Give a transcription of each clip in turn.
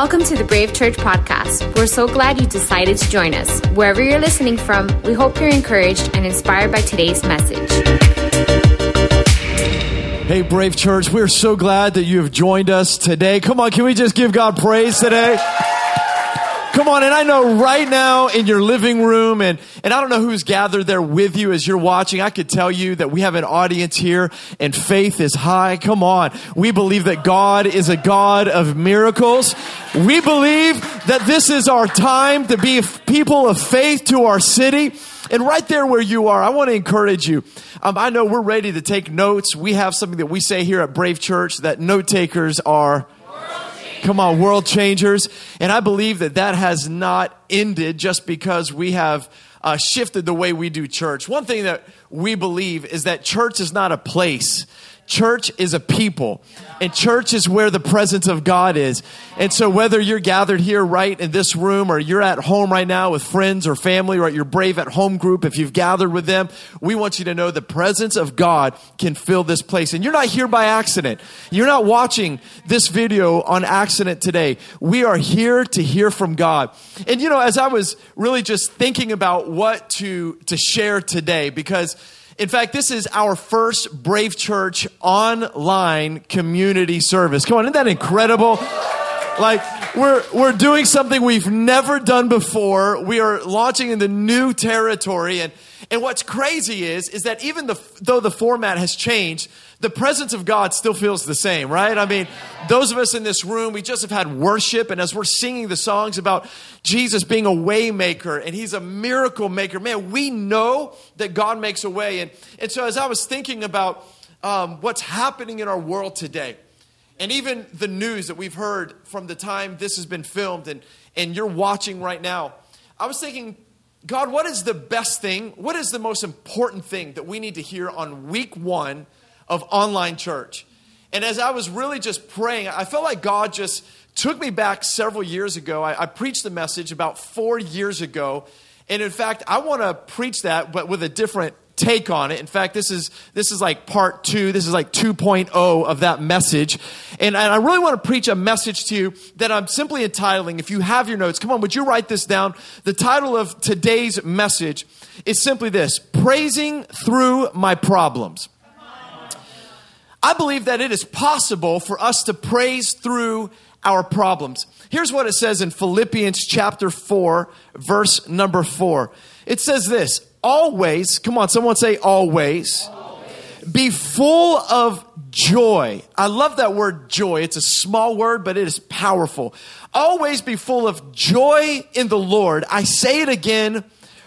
Welcome to the Brave Church podcast. We're so glad you decided to join us. Wherever you're listening from, we hope you're encouraged and inspired by today's message. Hey, Brave Church, we're so glad that you have joined us today. Come on, can we just give God praise today? Come on, and I know right now in your living room, and, and I don't know who's gathered there with you as you're watching. I could tell you that we have an audience here, and faith is high. Come on. We believe that God is a God of miracles. We believe that this is our time to be people of faith to our city. And right there where you are, I want to encourage you. Um, I know we're ready to take notes. We have something that we say here at Brave Church that note takers are Come on, world changers. And I believe that that has not ended just because we have uh, shifted the way we do church. One thing that we believe is that church is not a place. Church is a people, and church is where the presence of God is. And so, whether you're gathered here right in this room, or you're at home right now with friends or family, or at your Brave at Home group, if you've gathered with them, we want you to know the presence of God can fill this place. And you're not here by accident. You're not watching this video on accident today. We are here to hear from God. And you know, as I was really just thinking about what to, to share today, because in fact, this is our first Brave Church online community service. Come on, isn't that incredible? Like, we're, we're doing something we've never done before. We are launching into new territory. And, and what's crazy is, is that even the, though the format has changed, the presence of God still feels the same, right? I mean, those of us in this room, we just have had worship, and as we're singing the songs about Jesus being a way maker and he's a miracle maker, man, we know that God makes a way. And, and so as I was thinking about um, what's happening in our world today, and even the news that we've heard from the time this has been filmed and, and you're watching right now, I was thinking, God, what is the best thing? What is the most important thing that we need to hear on week one of online church. And as I was really just praying, I felt like God just took me back several years ago. I, I preached the message about four years ago. And in fact, I want to preach that, but with a different take on it. In fact, this is this is like part two. This is like 2.0 of that message. And, and I really want to preach a message to you that I'm simply entitling. If you have your notes, come on, would you write this down? The title of today's message is simply this Praising Through My Problems. I believe that it is possible for us to praise through our problems. Here's what it says in Philippians chapter 4, verse number 4. It says this Always, come on, someone say always, always. be full of joy. I love that word joy. It's a small word, but it is powerful. Always be full of joy in the Lord. I say it again,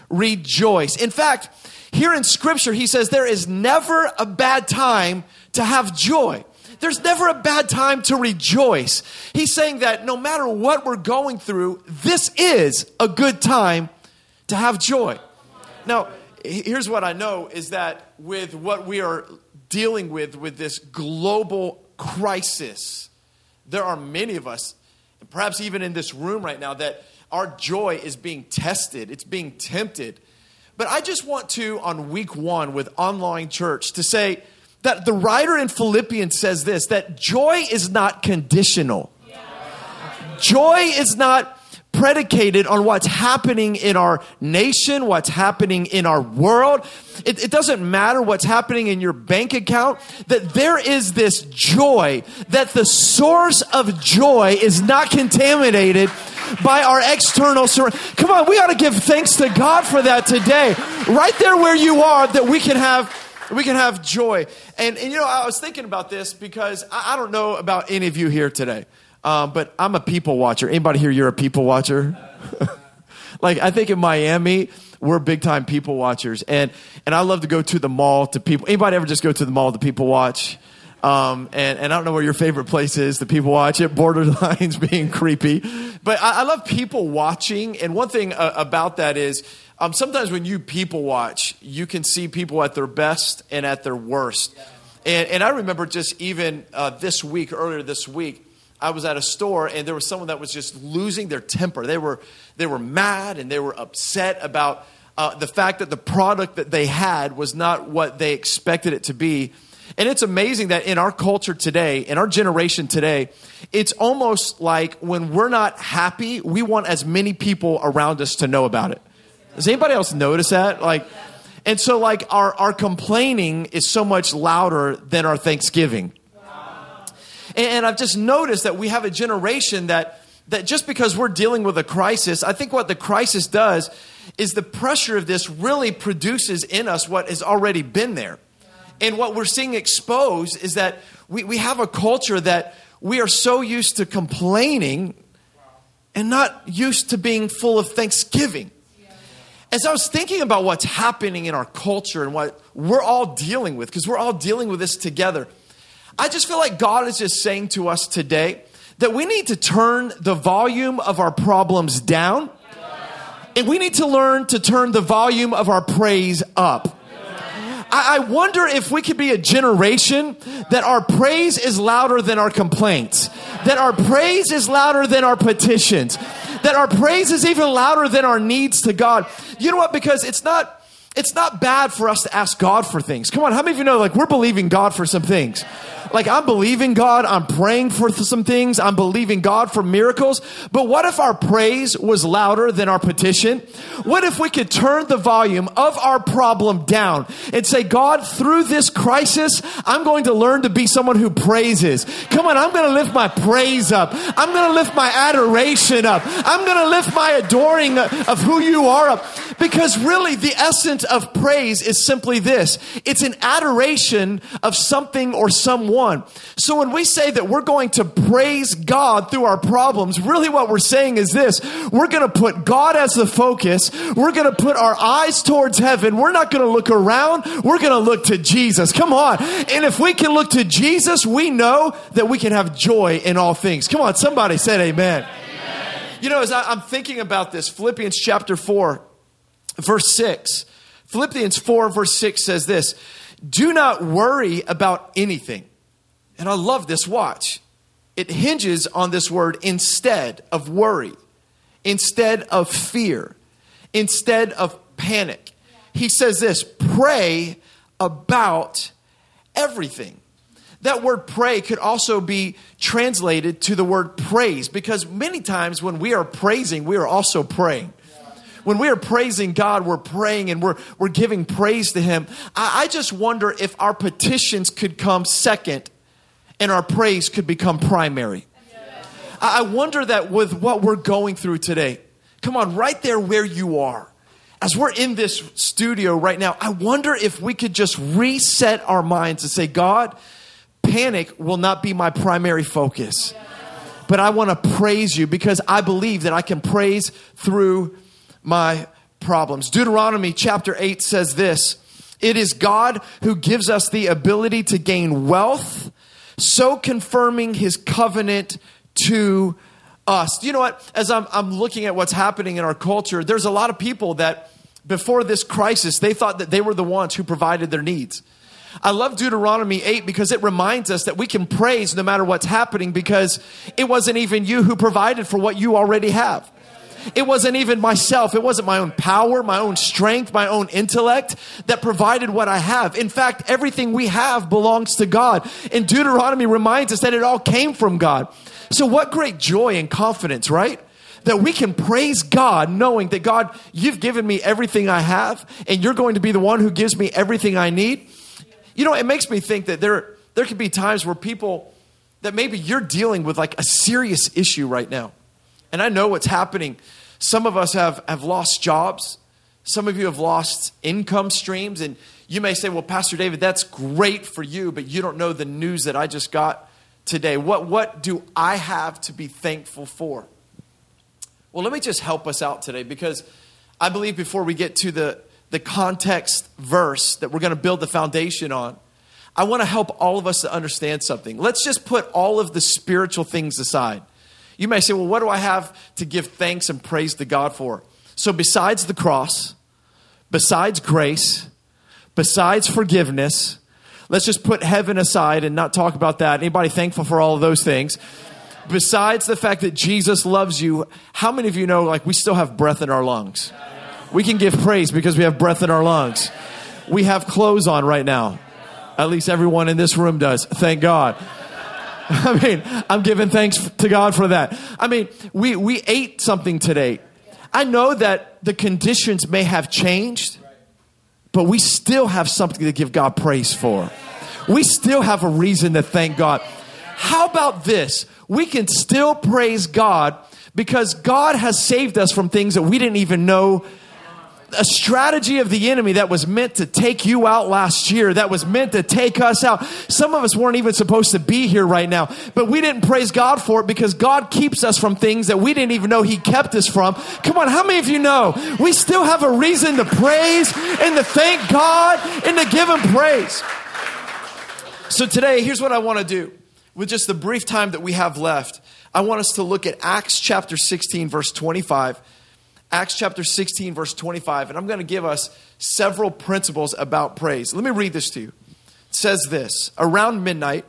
rejoice. In fact, here in scripture, he says there is never a bad time to have joy. There's never a bad time to rejoice. He's saying that no matter what we're going through, this is a good time to have joy. Now, here's what I know is that with what we are dealing with, with this global crisis, there are many of us, perhaps even in this room right now, that our joy is being tested, it's being tempted. But I just want to, on week one with online church, to say, that the writer in Philippians says this that joy is not conditional. Joy is not predicated on what's happening in our nation, what's happening in our world. It, it, doesn't matter what's happening in your bank account, that there is this joy, that the source of joy is not contaminated by our external surround. Come on, we ought to give thanks to God for that today. Right there where you are, that we can have we can have joy. And, and you know, I was thinking about this because I, I don't know about any of you here today, um, but I'm a people watcher. Anybody here, you're a people watcher? like, I think in Miami, we're big time people watchers. And, and I love to go to the mall to people. Anybody ever just go to the mall to people watch? Um, and, and I don't know where your favorite place is to people watch it, borderlines being creepy. But I, I love people watching. And one thing uh, about that is um, sometimes when you people watch, you can see people at their best and at their worst. And, and I remember just even uh, this week, earlier this week, I was at a store and there was someone that was just losing their temper. They were, they were mad and they were upset about uh, the fact that the product that they had was not what they expected it to be. And it's amazing that in our culture today, in our generation today, it's almost like when we're not happy, we want as many people around us to know about it. Does anybody else notice that? Like, and so like our, our complaining is so much louder than our thanksgiving. And, I've just noticed that we have a generation that that just because we're dealing with a crisis, I think what the crisis does is the pressure of this really produces in us what has already been there. And what we're seeing exposed is that we, we have a culture that we are so used to complaining and not used to being full of thanksgiving. As I was thinking about what's happening in our culture and what we're all dealing with, because we're all dealing with this together, I just feel like God is just saying to us today that we need to turn the volume of our problems down and we need to learn to turn the volume of our praise up. I, wonder if we could be a generation that our praise is louder than our complaints, that our praise is louder than our petitions, that our praise is even louder than our needs to God. You know what? Because it's not. It's not bad for us to ask God for things. Come on, how many of you know like we're believing God for some things? Like I'm believing God, I'm praying for some things, I'm believing God for miracles. But what if our praise was louder than our petition? What if we could turn the volume of our problem down and say, God, through this crisis, I'm going to learn to be someone who praises. Come on, I'm going to lift my praise up. I'm going to lift my adoration up. I'm going to lift my adoring of who you are up. Because really, the essence of praise is simply this it's an adoration of something or someone 1. So when we say that we're going to praise God through our problems, really what we're saying is this. We're going to put God as the focus. We're going to put our eyes towards heaven. We're not going to look around. We're going to look to Jesus. Come on. And if we can look to Jesus, we know that we can have joy in all things. Come on. Somebody said amen. amen. You know, as I, I'm thinking about this, Philippians chapter 4, verse 6. Philippians 4, verse 6 says this Do not worry about anything. And I love this watch. It hinges on this word instead of worry, instead of fear, instead of panic. He says this pray about everything. That word pray could also be translated to the word praise because many times when we are praising, we are also praying when we are praising God, we're praying and we're, we're giving praise to Him. I, I, just wonder if our petitions could come second and our praise could become primary. I wonder that with what we're going through today, come on, right there where you are, as we're in this studio right now, I wonder if we could just reset our minds and say, God, panic will not be my primary focus. But I want to praise you because I believe that I can praise through my problems. Deuteronomy chapter 8 says this It is God who gives us the ability to gain wealth so confirming his covenant to us. You know what? As I'm, I'm looking at what's happening in our culture, there's a lot of people that before this crisis, they thought that they were the ones who provided their needs. I love Deuteronomy 8 because it reminds us that we can praise no matter what's happening because it wasn't even you who provided for what you already have. It wasn't even myself. It wasn't my own power, my own strength, my own intellect that provided what I have. In fact, everything we have belongs to God. And Deuteronomy reminds us that it all came from God. So what great joy and confidence, right? That we can praise God knowing that God, you've given me everything I have and you're going to be the one who gives me everything I need. You know, it makes me think that there, there could be times where people, that maybe you're dealing with like a serious issue right now and I know what's happening. Some of us have, have lost jobs. Some of you have lost income streams. And you may say, well, Pastor David, that's great for you, but you don't know the news that I just got today. What, what do I have to be thankful for? Well, let me just help us out today because I believe before we get to the, the context verse that we're going to build the foundation on, I want to help all of us to understand something. Let's just put all of the spiritual things aside. You may say, well, what do I have to give thanks and praise to God for? So, besides the cross, besides grace, besides forgiveness, let's just put heaven aside and not talk about that. Anybody thankful for all of those things? Besides the fact that Jesus loves you, how many of you know like we still have breath in our lungs? We can give praise because we have breath in our lungs. We have clothes on right now. At least everyone in this room does. Thank God. I mean, I'm giving thanks to God for that. I mean, we, we ate something today. I know that the conditions may have changed, but we still have something to give God praise for. We still have a reason to thank God. How about this? We can still praise God because God has saved us from things that we didn't even know a strategy of the enemy that was meant to take you out last year, that was meant to take us out. Some of us weren't even supposed to be here right now, but we didn't praise God for it because God keeps us from things that we didn't even know He kept us from. Come on, how many of you know we still have a reason to praise and to thank God and to give Him praise? So today, here's what I want to do with just the brief time that we have left. I want us to look at Acts chapter 16, verse 25 Acts chapter 16, verse 25, and I'm going to give us several principles about praise. Let me read this to you. It says this Around midnight,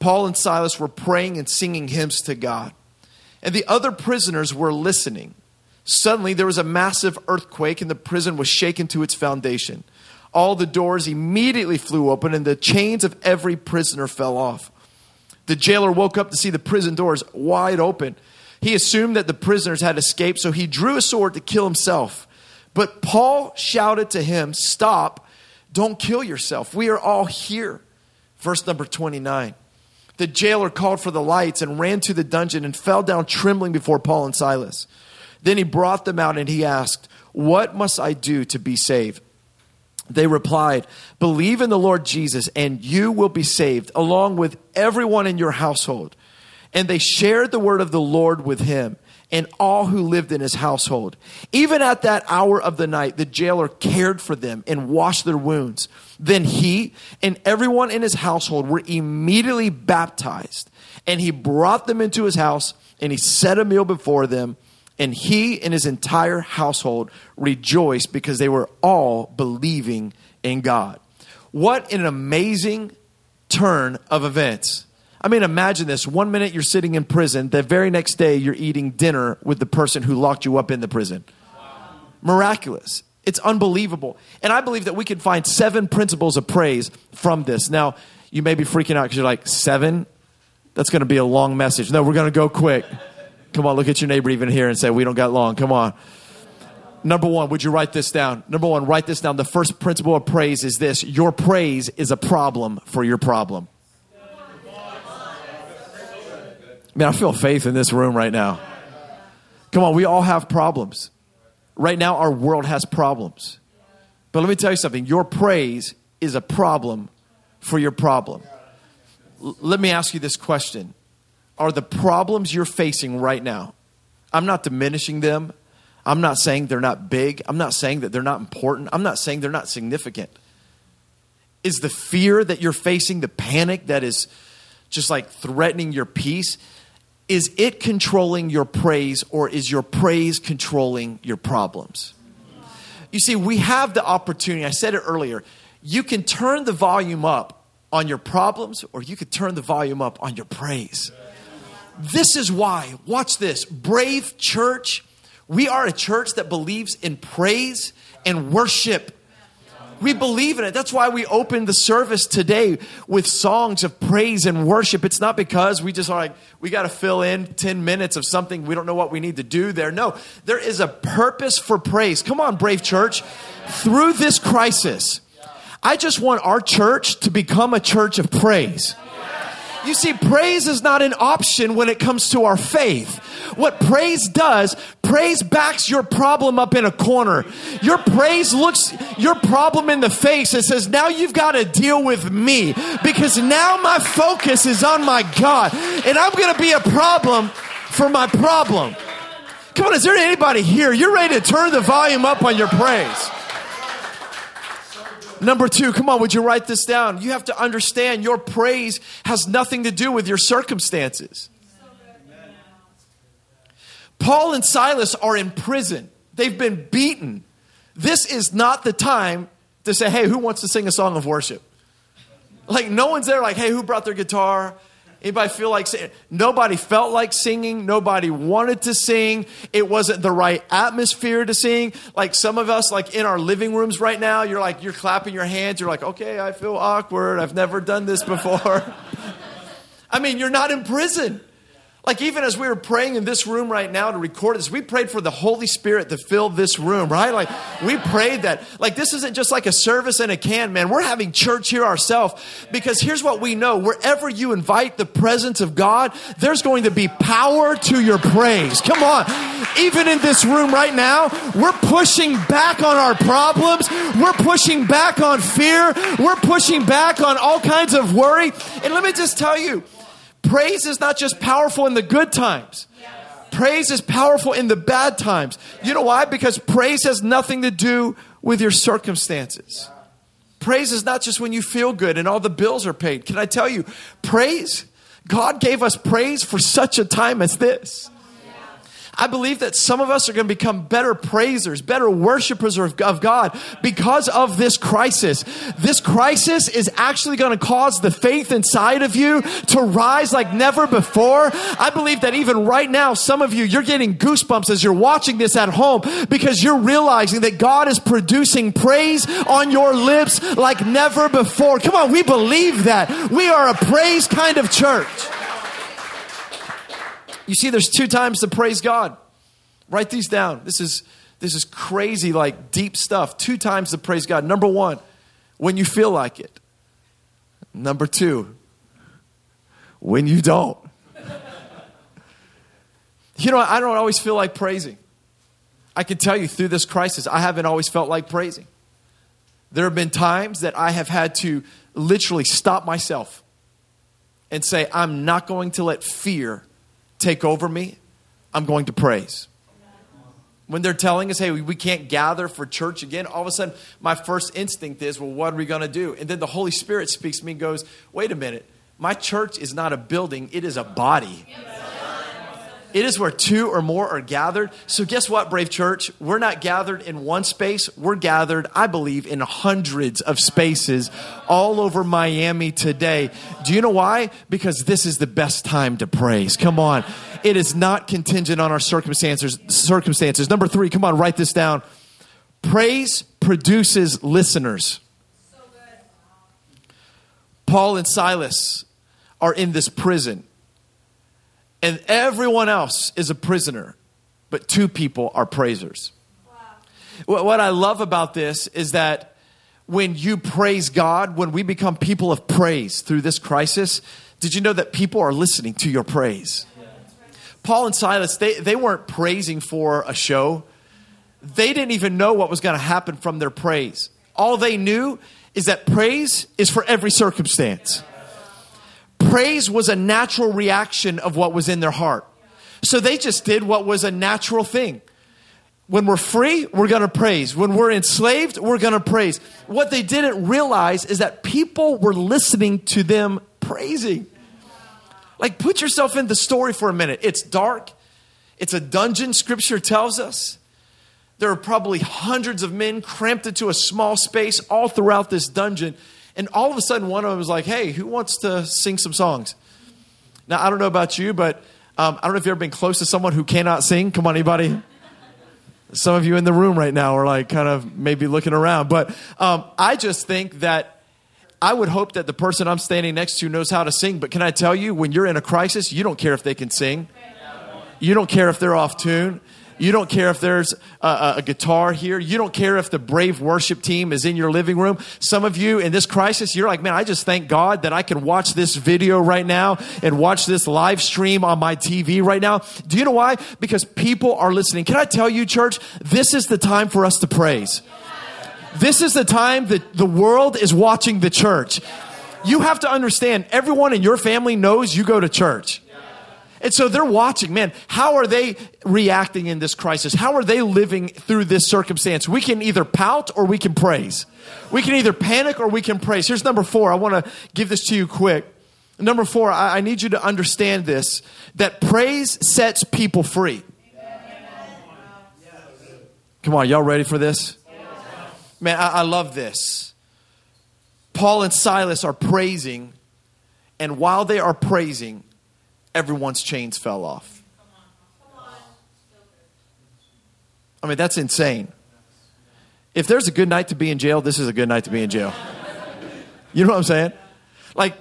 Paul and Silas were praying and singing hymns to God, and the other prisoners were listening. Suddenly, there was a massive earthquake, and the prison was shaken to its foundation. All the doors immediately flew open, and the chains of every prisoner fell off. The jailer woke up to see the prison doors wide open. He assumed that the prisoners had escaped, so he drew a sword to kill himself. But Paul shouted to him, Stop, don't kill yourself. We are all here. Verse number 29. The jailer called for the lights and ran to the dungeon and fell down trembling before Paul and Silas. Then he brought them out and he asked, What must I do to be saved? They replied, Believe in the Lord Jesus, and you will be saved, along with everyone in your household. And they shared the word of the Lord with him and all who lived in his household. Even at that hour of the night, the jailer cared for them and washed their wounds. Then he and everyone in his household were immediately baptized. And he brought them into his house and he set a meal before them. And he and his entire household rejoiced because they were all believing in God. What an amazing turn of events. I mean, imagine this. One minute you're sitting in prison, the very next day you're eating dinner with the person who locked you up in the prison. Miraculous. It's unbelievable. And I believe that we can find seven principles of praise from this. Now, you may be freaking out because you're like, seven? That's going to be a long message. No, we're going to go quick. Come on, look at your neighbor even here and say, we don't got long. Come on. Number one, would you write this down? Number one, write this down. The first principle of praise is this your praise is a problem for your problem. Man, I feel faith in this room right now. Come on, we all have problems. Right now, our world has problems. But let me tell you something your praise is a problem for your problem. L- let me ask you this question Are the problems you're facing right now, I'm not diminishing them. I'm not saying they're not big. I'm not saying that they're not important. I'm not saying they're not significant. Is the fear that you're facing, the panic that is just like threatening your peace, is it controlling your praise or is your praise controlling your problems? You see, we have the opportunity, I said it earlier, you can turn the volume up on your problems or you could turn the volume up on your praise. This is why, watch this, Brave Church, we are a church that believes in praise and worship. We believe in it. That's why we opened the service today with songs of praise and worship. It's not because we just are like, we got to fill in 10 minutes of something. We don't know what we need to do there. No, there is a purpose for praise. Come on, Brave Church. Through this crisis, I just want our church to become a church of praise. You see, praise is not an option when it comes to our faith. What praise does, praise backs your problem up in a corner. Your praise looks your problem in the face and says, now you've got to deal with me because now my focus is on my God and I'm going to be a problem for my problem. Come on, is there anybody here? You're ready to turn the volume up on your praise. Number two, come on, would you write this down? You have to understand your praise has nothing to do with your circumstances. Paul and Silas are in prison, they've been beaten. This is not the time to say, hey, who wants to sing a song of worship? Like, no one's there, like, hey, who brought their guitar? Anybody feel like singing? Nobody felt like singing. Nobody wanted to sing. It wasn't the right atmosphere to sing. Like some of us, like in our living rooms right now, you're like, you're clapping your hands. You're like, okay, I feel awkward. I've never done this before. I mean, you're not in prison. Like, even as we were praying in this room right now to record this, we prayed for the Holy Spirit to fill this room, right? Like, we prayed that. Like, this isn't just like a service in a can, man. We're having church here ourselves because here's what we know wherever you invite the presence of God, there's going to be power to your praise. Come on. Even in this room right now, we're pushing back on our problems. We're pushing back on fear. We're pushing back on all kinds of worry. And let me just tell you, Praise is not just powerful in the good times. Praise is powerful in the bad times. You know why? Because praise has nothing to do with your circumstances. Praise is not just when you feel good and all the bills are paid. Can I tell you, praise, God gave us praise for such a time as this. I believe that some of us are going to become better praisers, better worshipers of God because of this crisis. This crisis is actually going to cause the faith inside of you to rise like never before. I believe that even right now, some of you, you're getting goosebumps as you're watching this at home because you're realizing that God is producing praise on your lips like never before. Come on, we believe that. We are a praise kind of church. You see, there's two times to praise God. Write these down. This is this is crazy, like deep stuff. Two times to praise God. Number one, when you feel like it. Number two, when you don't. you know, I don't always feel like praising. I can tell you through this crisis, I haven't always felt like praising. There have been times that I have had to literally stop myself and say, I'm not going to let fear take over me, I'm going to praise. When they're telling us, hey, we can't gather for church again, all of a sudden my first instinct is, well, what are we going to do? And then the Holy Spirit speaks to me and goes, wait a minute, my church is not a building, it is a body. It is where two or more are gathered. So, guess what, Brave Church? We're not gathered in one space. We're gathered, I believe, in hundreds of spaces all over Miami today. Do you know why? Because this is the best time to praise. Come on. It is not contingent on our circumstances. Circumstances. Number three, come on, write this down. Praise produces listeners. So good. Paul and Silas are in this prison and everyone else is a prisoner, but two people are praisers. Wow. What I love about this is that when you praise God, when we become people of praise through this crisis, did you know that people are listening to your praise? Paul and Silas, they, they weren't praising for a show. They didn't even know what was going to happen from their praise. All they knew is that praise is for every circumstance praise was a natural reaction of what was in their heart. So they just did what was a natural thing. When we're free, we're going to praise. When we're enslaved, we're going to praise. What they didn't realize is that people were listening to them praising. Like, put yourself in the story for a minute. It's dark, it's a dungeon, scripture tells us. There are probably hundreds of men cramped into a small space all throughout this dungeon. And all of a sudden, one of them was like, hey, who wants to sing some songs? Now, I don't know about you, but um, I don't know if you've ever been close to someone who cannot sing. Come on, anybody? Some of you in the room right now are like kind of maybe looking around. But um, I just think that I would hope that the person I'm standing next to knows how to sing. But can I tell you, when you're in a crisis, you don't care if they can sing. You don't care if they're off tune. You don't care if there's a, a, guitar here. You don't care if the brave worship team is in your living room. Some of you in this crisis, you're like, man, I just thank God that I can watch this video right now and watch this live stream on my TV right now. Do you know why? Because people are listening. Can I tell you, church, this is the time for us to praise. This is the time that the world is watching the church. You have to understand, everyone in your family knows you go to church. And so they're watching, man, how are they reacting in this crisis? How are they living through this circumstance? We can either pout or we can praise. We can either panic or we can praise. Here's number four. I want to give this to you quick. Number four, I, I need you to understand this that praise sets people free. Come on, y'all ready for this? Man, I, I love this. Paul and Silas are praising And while they are praising, everyone's chains fell off. I mean, that's insane. If there's a good night to be in jail, this is a good night to be in jail. You know what I'm saying? Like,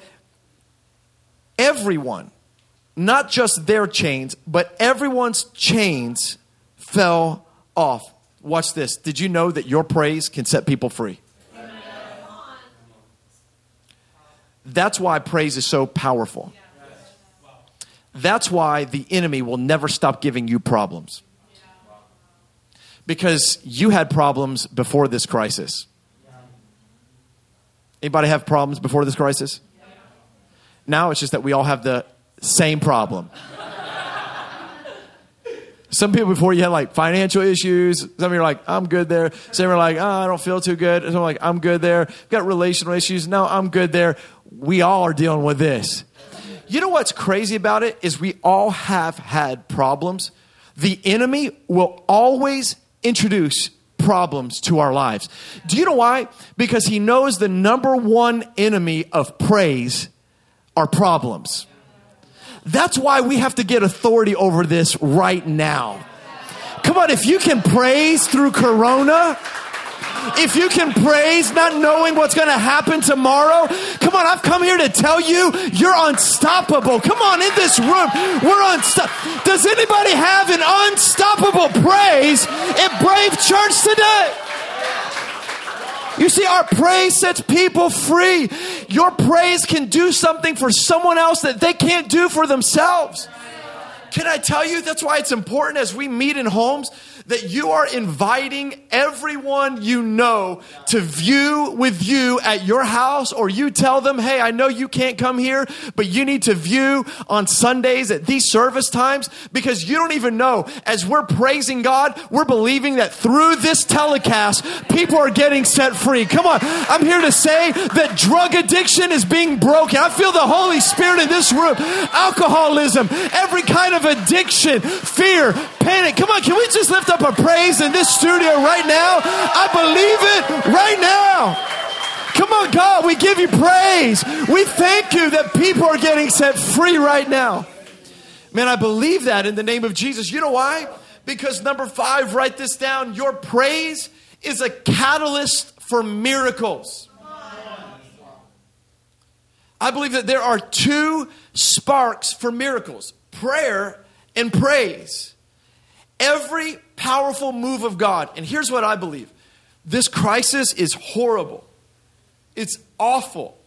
everyone, not just their chains, but everyone's chains fell off. Watch this. Did you know that your praise can set people free? That's why praise is so powerful. That's why the enemy will never stop giving you problems. Because you had problems before this crisis. Anybody have problems before this crisis? Now it's just that we all have the same problem. Some people before you had like financial issues. Some of you are like, I'm good there. Some are like, oh, I don't feel too good. Some are like, I'm good there. Got relational issues. No, I'm good there. We all are dealing with this. You know what's crazy about it is we all have had problems. The enemy will always introduce problems to our lives. Do you know why? Because he knows the number one enemy of praise are problems. That's why we have to get authority over this right now. Come on, if you can praise through Corona, if you can praise not knowing what's going to happen tomorrow, come on, I've come here to tell you you're unstoppable. Come on, in this room, we're unstoppable. Does anybody have an unstoppable praise at Brave Church today? You see, our praise sets people free. Your praise can do something for someone else that they can't do for themselves. Can I tell you that's why it's important as we meet in homes that you are inviting everyone you know to view with you at your house, or you tell them, hey, I know you can't come here, but you need to view on Sundays at these service times because you don't even know. As we're praising God, we're believing that through this telecast, people are getting set free. Come on, I'm here to say that drug addiction is being broken. I feel the Holy Spirit in this room. Alcoholism, every kind of addiction, fear, panic. Come on, can we just lift up a praise in this studio right now? I believe it right now. Come on, God, we give you praise. We thank you that people are getting set free right now. Man, I believe that in the name of Jesus. You know why? Because number five, write this down. Your praise is a catalyst for miracles. I believe that there are two sparks for miracles prayer and praise. Every powerful move of God, and here's what I believe this crisis is horrible, it's awful,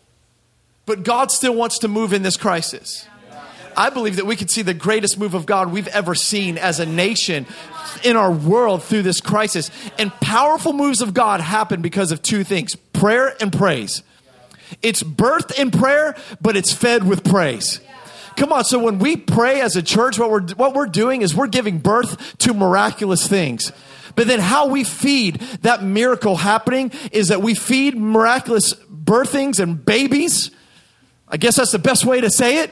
but God still wants to move in this crisis. I believe that we could see the greatest move of God we've ever seen as a nation in our world through this crisis. And powerful moves of God happen because of two things prayer and praise. It's birthed in prayer, but it's fed with praise. Come on. So when we pray as a church, what we're, what we're doing is we're giving birth to miraculous things. But then how we feed that miracle happening is that we feed miraculous birthings and babies. I guess that's the best way to say it.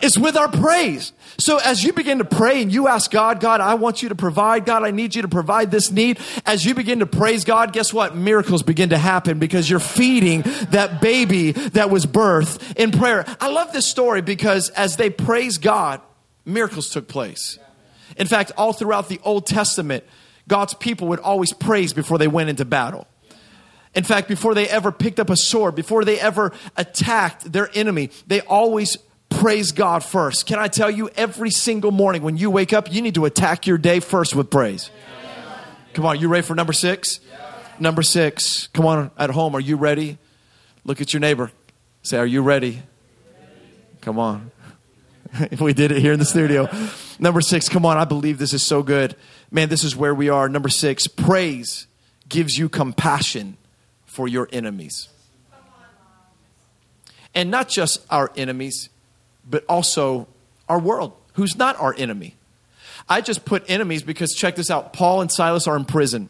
Is with our praise. So as you begin to pray and you ask God, God, I want you to provide. God, I need you to provide this need. As you begin to praise God, guess what? Miracles begin to happen because you're feeding that baby that was birthed in prayer. I love this story because as they praise God, miracles took place. In fact, all throughout the Old Testament, God's people would always praise before they went into battle. In fact, before they ever picked up a sword, before they ever attacked their enemy, they always praise God first. Can I tell you, every single morning when you wake up, you need to attack your day first with praise. Come on, you ready for number six? Number six. Come on, at home, are you ready? Look at your neighbor. Say, Are you ready? Come on. If we did it here in the studio. Number six, come on, I believe this is so good. Man, this is where we are. Number six, praise gives you compassion for your enemies. And not just our enemies, but also our world, who's not our enemy. I just put enemies because check this out Paul and Silas are in prison.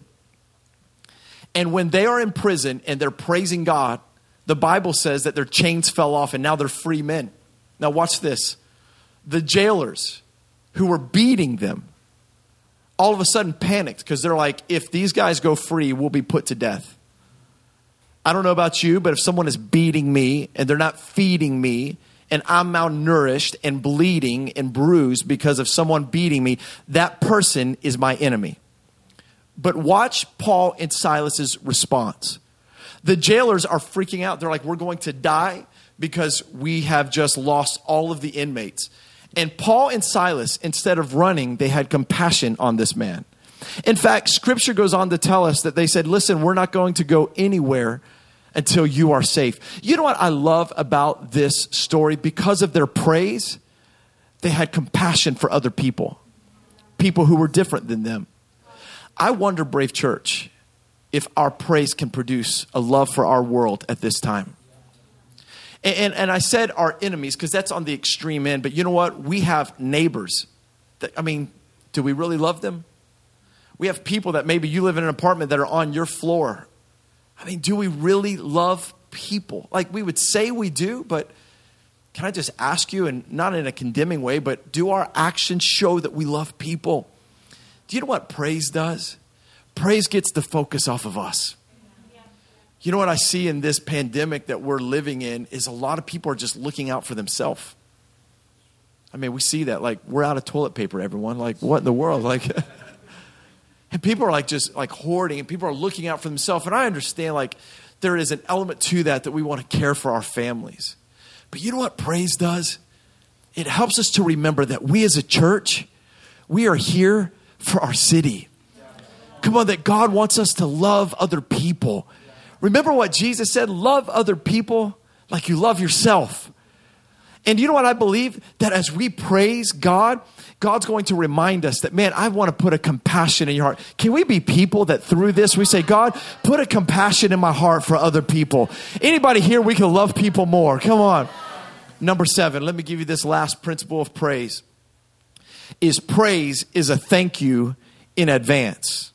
And when they are in prison and they're praising God, the Bible says that their chains fell off and now they're free men. Now, watch this. The jailers who were beating them all of a sudden panicked because they're like, if these guys go free, we'll be put to death. I don't know about you, but if someone is beating me and they're not feeding me and I'm malnourished and bleeding and bruised because of someone beating me, that person is my enemy. But watch Paul and Silas's response. The jailers are freaking out. They're like, we're going to die because we have just lost all of the inmates. And Paul and Silas, instead of running, they had compassion on this man. In fact, scripture goes on to tell us that they said, listen, we're not going to go anywhere until you are safe. You know what I love about this story? Because of their praise, they had compassion for other people, people who were different than them. I wonder, Brave Church, if our praise can produce a love for our world at this time. And, and, and I said our enemies because that's on the extreme end, but you know what? We have neighbors. That, I mean, do we really love them? We have people that maybe you live in an apartment that are on your floor. I mean, do we really love people? Like we would say we do, but can I just ask you, and not in a condemning way, but do our actions show that we love people? Do you know what praise does? Praise gets the focus off of us. You know what I see in this pandemic that we're living in is a lot of people are just looking out for themselves. I mean, we see that. Like, we're out of toilet paper, everyone. Like, what in the world? Like, and people are like just like hoarding, and people are looking out for themselves. And I understand, like, there is an element to that that we want to care for our families. But you know what praise does? It helps us to remember that we as a church, we are here for our city. Come on, that God wants us to love other people. Remember what Jesus said love other people like you love yourself. And you know what I believe? That as we praise God, God's going to remind us that, man, I want to put a compassion in your heart. Can we be people that through this we say, God, put a compassion in my heart for other people? Anybody here, we can love people more. Come on. Number seven, let me give you this last principle of praise. Is praise is a thank you in advance.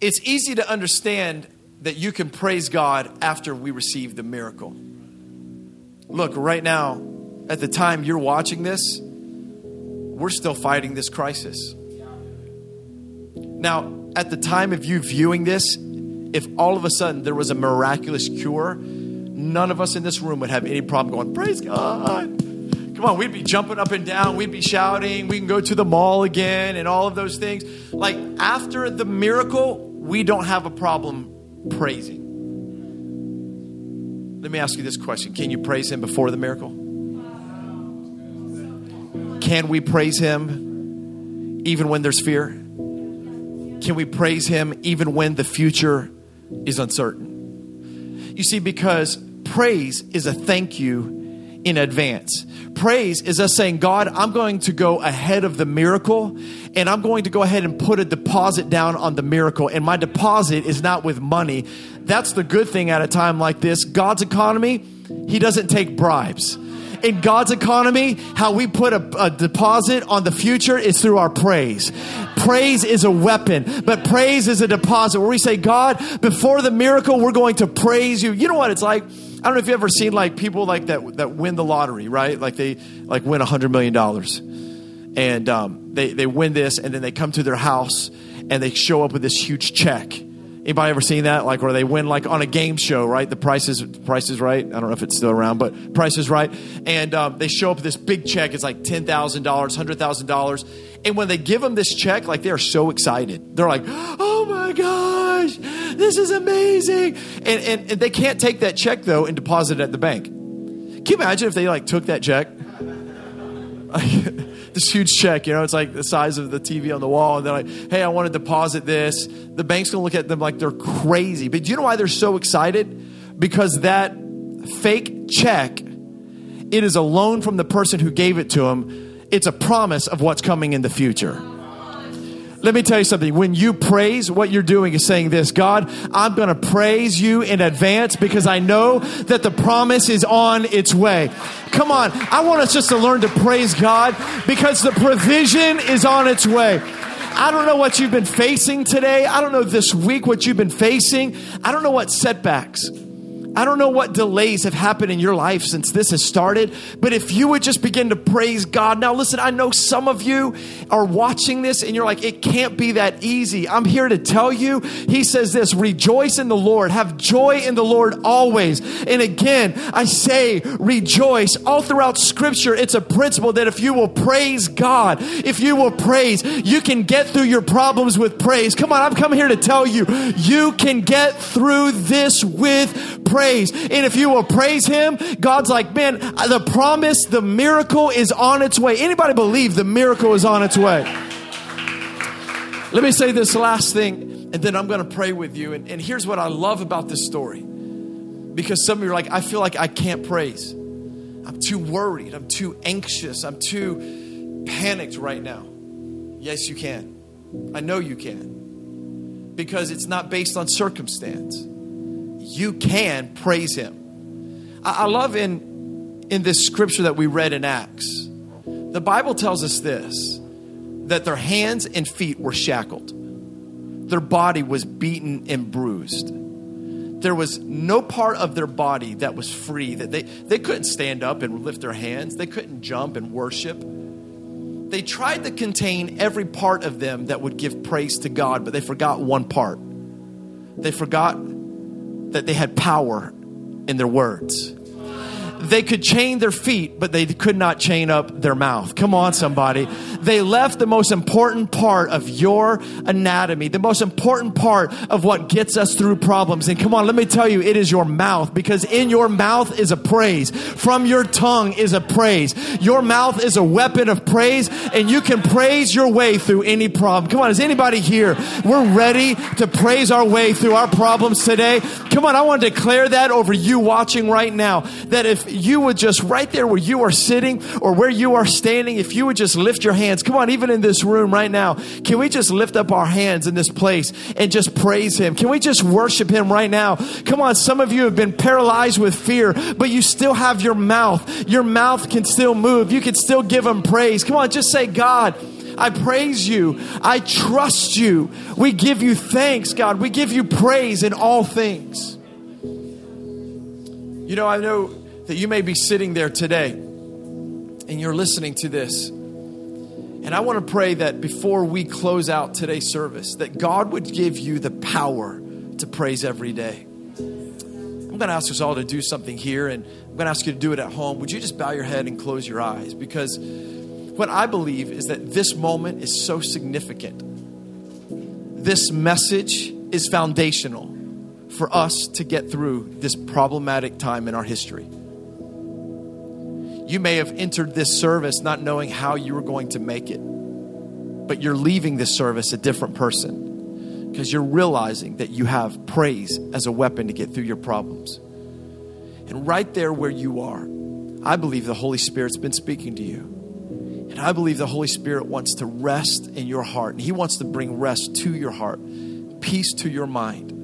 It's easy to understand that you can praise God after we receive the miracle. Look, right now, at the time you're watching this, we're still fighting this crisis. Now, at the time of you viewing this, if all of a sudden there was a miraculous cure, none of us in this room would have any problem going, Praise God. Come on, we'd be jumping up and down, we'd be shouting, we can go to the mall again, and all of those things. Like after the miracle, we don't have a problem praising. Let me ask you this question Can you praise Him before the miracle? Can we praise Him even when there's fear? Can we praise Him even when the future is uncertain? You see, because praise is a thank you in advance. Praise is us saying, God, I'm going to go ahead of the miracle and I'm going to go ahead and put a deposit down on the miracle. And my deposit is not with money. That's the good thing at a time like this. God's economy, He doesn't take bribes in God's economy, how we put a, a, deposit on the future is through our praise. Praise is a weapon, but praise is a deposit where we say, God, before the miracle, we're going to praise you. You know what it's like? I don't know if you've ever seen like people like that that win the lottery, right? Like they like win a hundred million dollars, and um, they they win this, and then they come to their house and they show up with this huge check. Anybody ever seen that? Like where they win like on a game show, right? The price is price is right. I don't know if it's still around, but price is right. And um, they show up this big check. It's like ten thousand dollars, hundred thousand dollars. And when they give them this check, like they're so excited. They're like, "Oh my gosh, this is amazing!" And, and, and they can't take that check though and deposit it at the bank. Can you imagine if they like took that check? this huge check, you know, it's like the size of the TV on the wall, and they're like, "Hey, I want to deposit this." The bank's gonna look at them like they're crazy. But do you know why they're so excited? Because that fake check, it is a loan from the person who gave it to them. It's a promise of what's coming in the future. Let me tell you something. When you praise, what you're doing is saying this God, I'm going to praise you in advance because I know that the promise is on its way. Come on. I want us just to learn to praise God because the provision is on its way. I don't know what you've been facing today. I don't know this week what you've been facing. I don't know what setbacks. I don't know what delays have happened in your life since this has started, but if you would just begin to praise God. Now, listen, I know some of you are watching this and you're like, it can't be that easy. I'm here to tell you, He says this rejoice in the Lord, have joy in the Lord always. And again, I say rejoice. All throughout Scripture, it's a principle that if you will praise God, if you will praise, you can get through your problems with praise. Come on, I'm coming here to tell you, you can get through this with praise praise. And if you will praise him, God's like, man, the promise, the miracle is on its way. Anybody believe the miracle is on its way? Let me say this last thing, and then I'm going to pray with you. And, and here's what I love about this story. Because some of you are like, I feel like I can't praise. I'm too worried. I'm too anxious. I'm too panicked right now. Yes, you can. I know you can. Because it's not based on circumstance you can praise him. I, I love in, in this scripture that we read in Acts, the Bible tells us this that their hands and feet were shackled, their body was beaten and bruised. There was no part of their body that was free, that they, they couldn't stand up and lift their hands, they couldn't jump and worship. They tried to contain every part of them that would give praise to God, but they forgot one part. They forgot that they had power in their words. They could chain their feet, but they could not chain up their mouth. Come on, somebody. They left the most important part of your anatomy, the most important part of what gets us through problems. And come on, let me tell you, it is your mouth because in your mouth is a praise. From your tongue is a praise. Your mouth is a weapon of praise and you can praise your way through any problem. Come on, is anybody here? We're ready to praise our way through our problems today. Come on, I want to declare that over you watching right now that if you would just right there where you are sitting or where you are standing, if you would just lift your hands, come on, even in this room right now, can we just lift up our hands in this place and just praise Him? Can we just worship Him right now? Come on, some of you have been paralyzed with fear, but you still have your mouth. Your mouth can still move. You can still give Him praise. Come on, just say, God, I praise you. I trust you. We give you thanks, God. We give you praise in all things. You know, I know that you may be sitting there today and you're listening to this. And I want to pray that before we close out today's service, that God would give you the power to praise every day. I'm going to ask us all to do something here, and I'm going to ask you to do it at home. Would you just bow your head and close your eyes? Because what I believe is that this moment is so significant. This message is foundational for us to get through this problematic time in our history. You may have entered this service not knowing how you were going to make it, but you're leaving this service a different person because you're realizing that you have praise as a weapon to get through your problems. And right there where you are, I believe the Holy Spirit's been speaking to you. And I believe the Holy Spirit wants to rest in your heart. And He wants to bring rest to your heart, peace to your mind.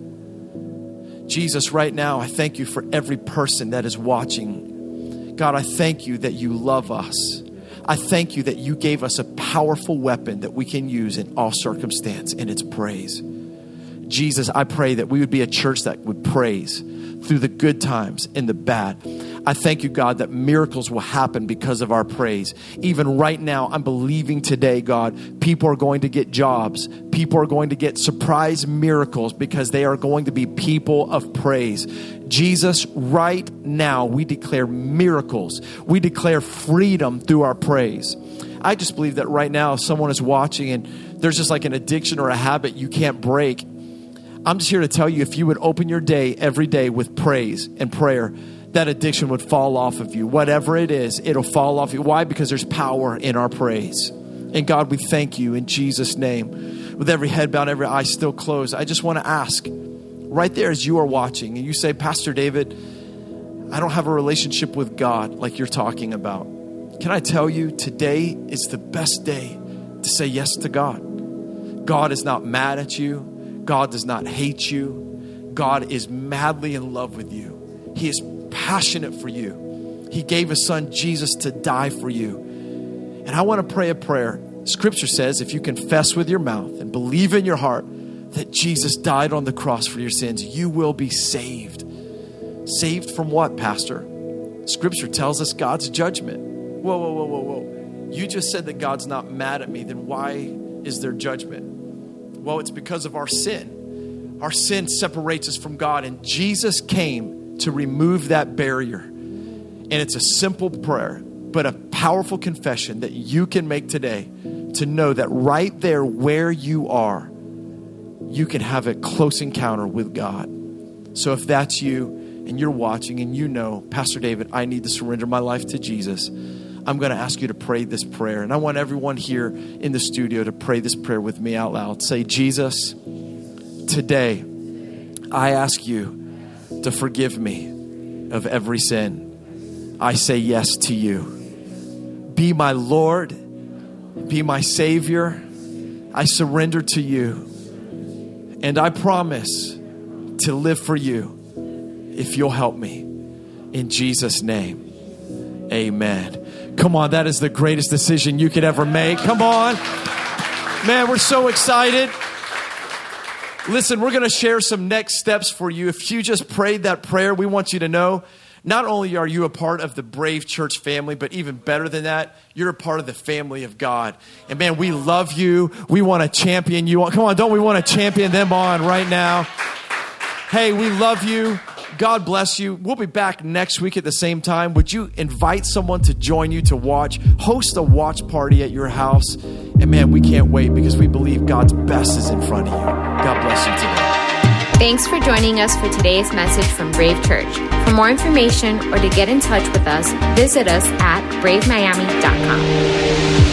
Jesus, right now, I thank you for every person that is watching God, I thank you that you love us. I thank you that you gave us a powerful weapon that we can use in all circumstance, and it's praise. Jesus, I pray that we would be a church that would praise through the good times and the bad. I thank you, God, that miracles will happen because of our praise. Even right now, I'm believing today, God, people are going to get jobs. People are going to get surprise miracles because they are going to be people of praise. Jesus, right now, we declare miracles. We declare freedom through our praise. I just believe that right now, if someone is watching and there's just like an addiction or a habit you can't break, I'm just here to tell you if you would open your day every day with praise and prayer, that addiction would fall off of you. Whatever it is, it'll fall off you. Why? Because there's power in our praise. And God, we thank you in Jesus' name. With every head bowed, every eye still closed, I just want to ask right there as you are watching, and you say, Pastor David, I don't have a relationship with God like you're talking about. Can I tell you, today is the best day to say yes to God. God is not mad at you, God does not hate you. God is madly in love with you. He is passionate for you. He gave his son Jesus to die for you. And I want to pray a prayer. Scripture says if you confess with your mouth and believe in your heart that Jesus died on the cross for your sins, you will be saved. Saved from what, Pastor? Scripture tells us God's judgment. Whoa, whoa, whoa, whoa, whoa. You just said that God's not mad at me, then why is there judgment? Well, it's because of our sin. Our sin separates us from God, and Jesus came to remove that barrier. And it's a simple prayer, but a powerful confession that you can make today to know that right there where you are, you can have a close encounter with God. So if that's you and you're watching and you know, Pastor David, I need to surrender my life to Jesus, I'm going to ask you to pray this prayer. And I want everyone here in the studio to pray this prayer with me out loud. Say, Jesus, today I ask you to forgive me of every sin. I say yes to you. Be my Lord, be my Savior. I surrender to you. And I promise to live for you if you'll help me. In Jesus' name, amen. Come on, that is the greatest decision you could ever make. Come on. Man, we're so excited. Listen, we're going to share some next steps for you. If you just prayed that prayer, we want you to know not only are you a part of the Brave Church family, but even better than that, you're a part of the family of God. And man, we love you. We want to champion you. Come on, don't we want to champion them on right now? Hey, we love you. God bless you. We'll be back next week at the same time. Would you invite someone to join you to watch? Host a watch party at your house. And man, we can't wait because we believe God's best is in front of you. God bless you today. Thanks for joining us for today's message from Brave Church. For more information or to get in touch with us, visit us at bravemiami.com.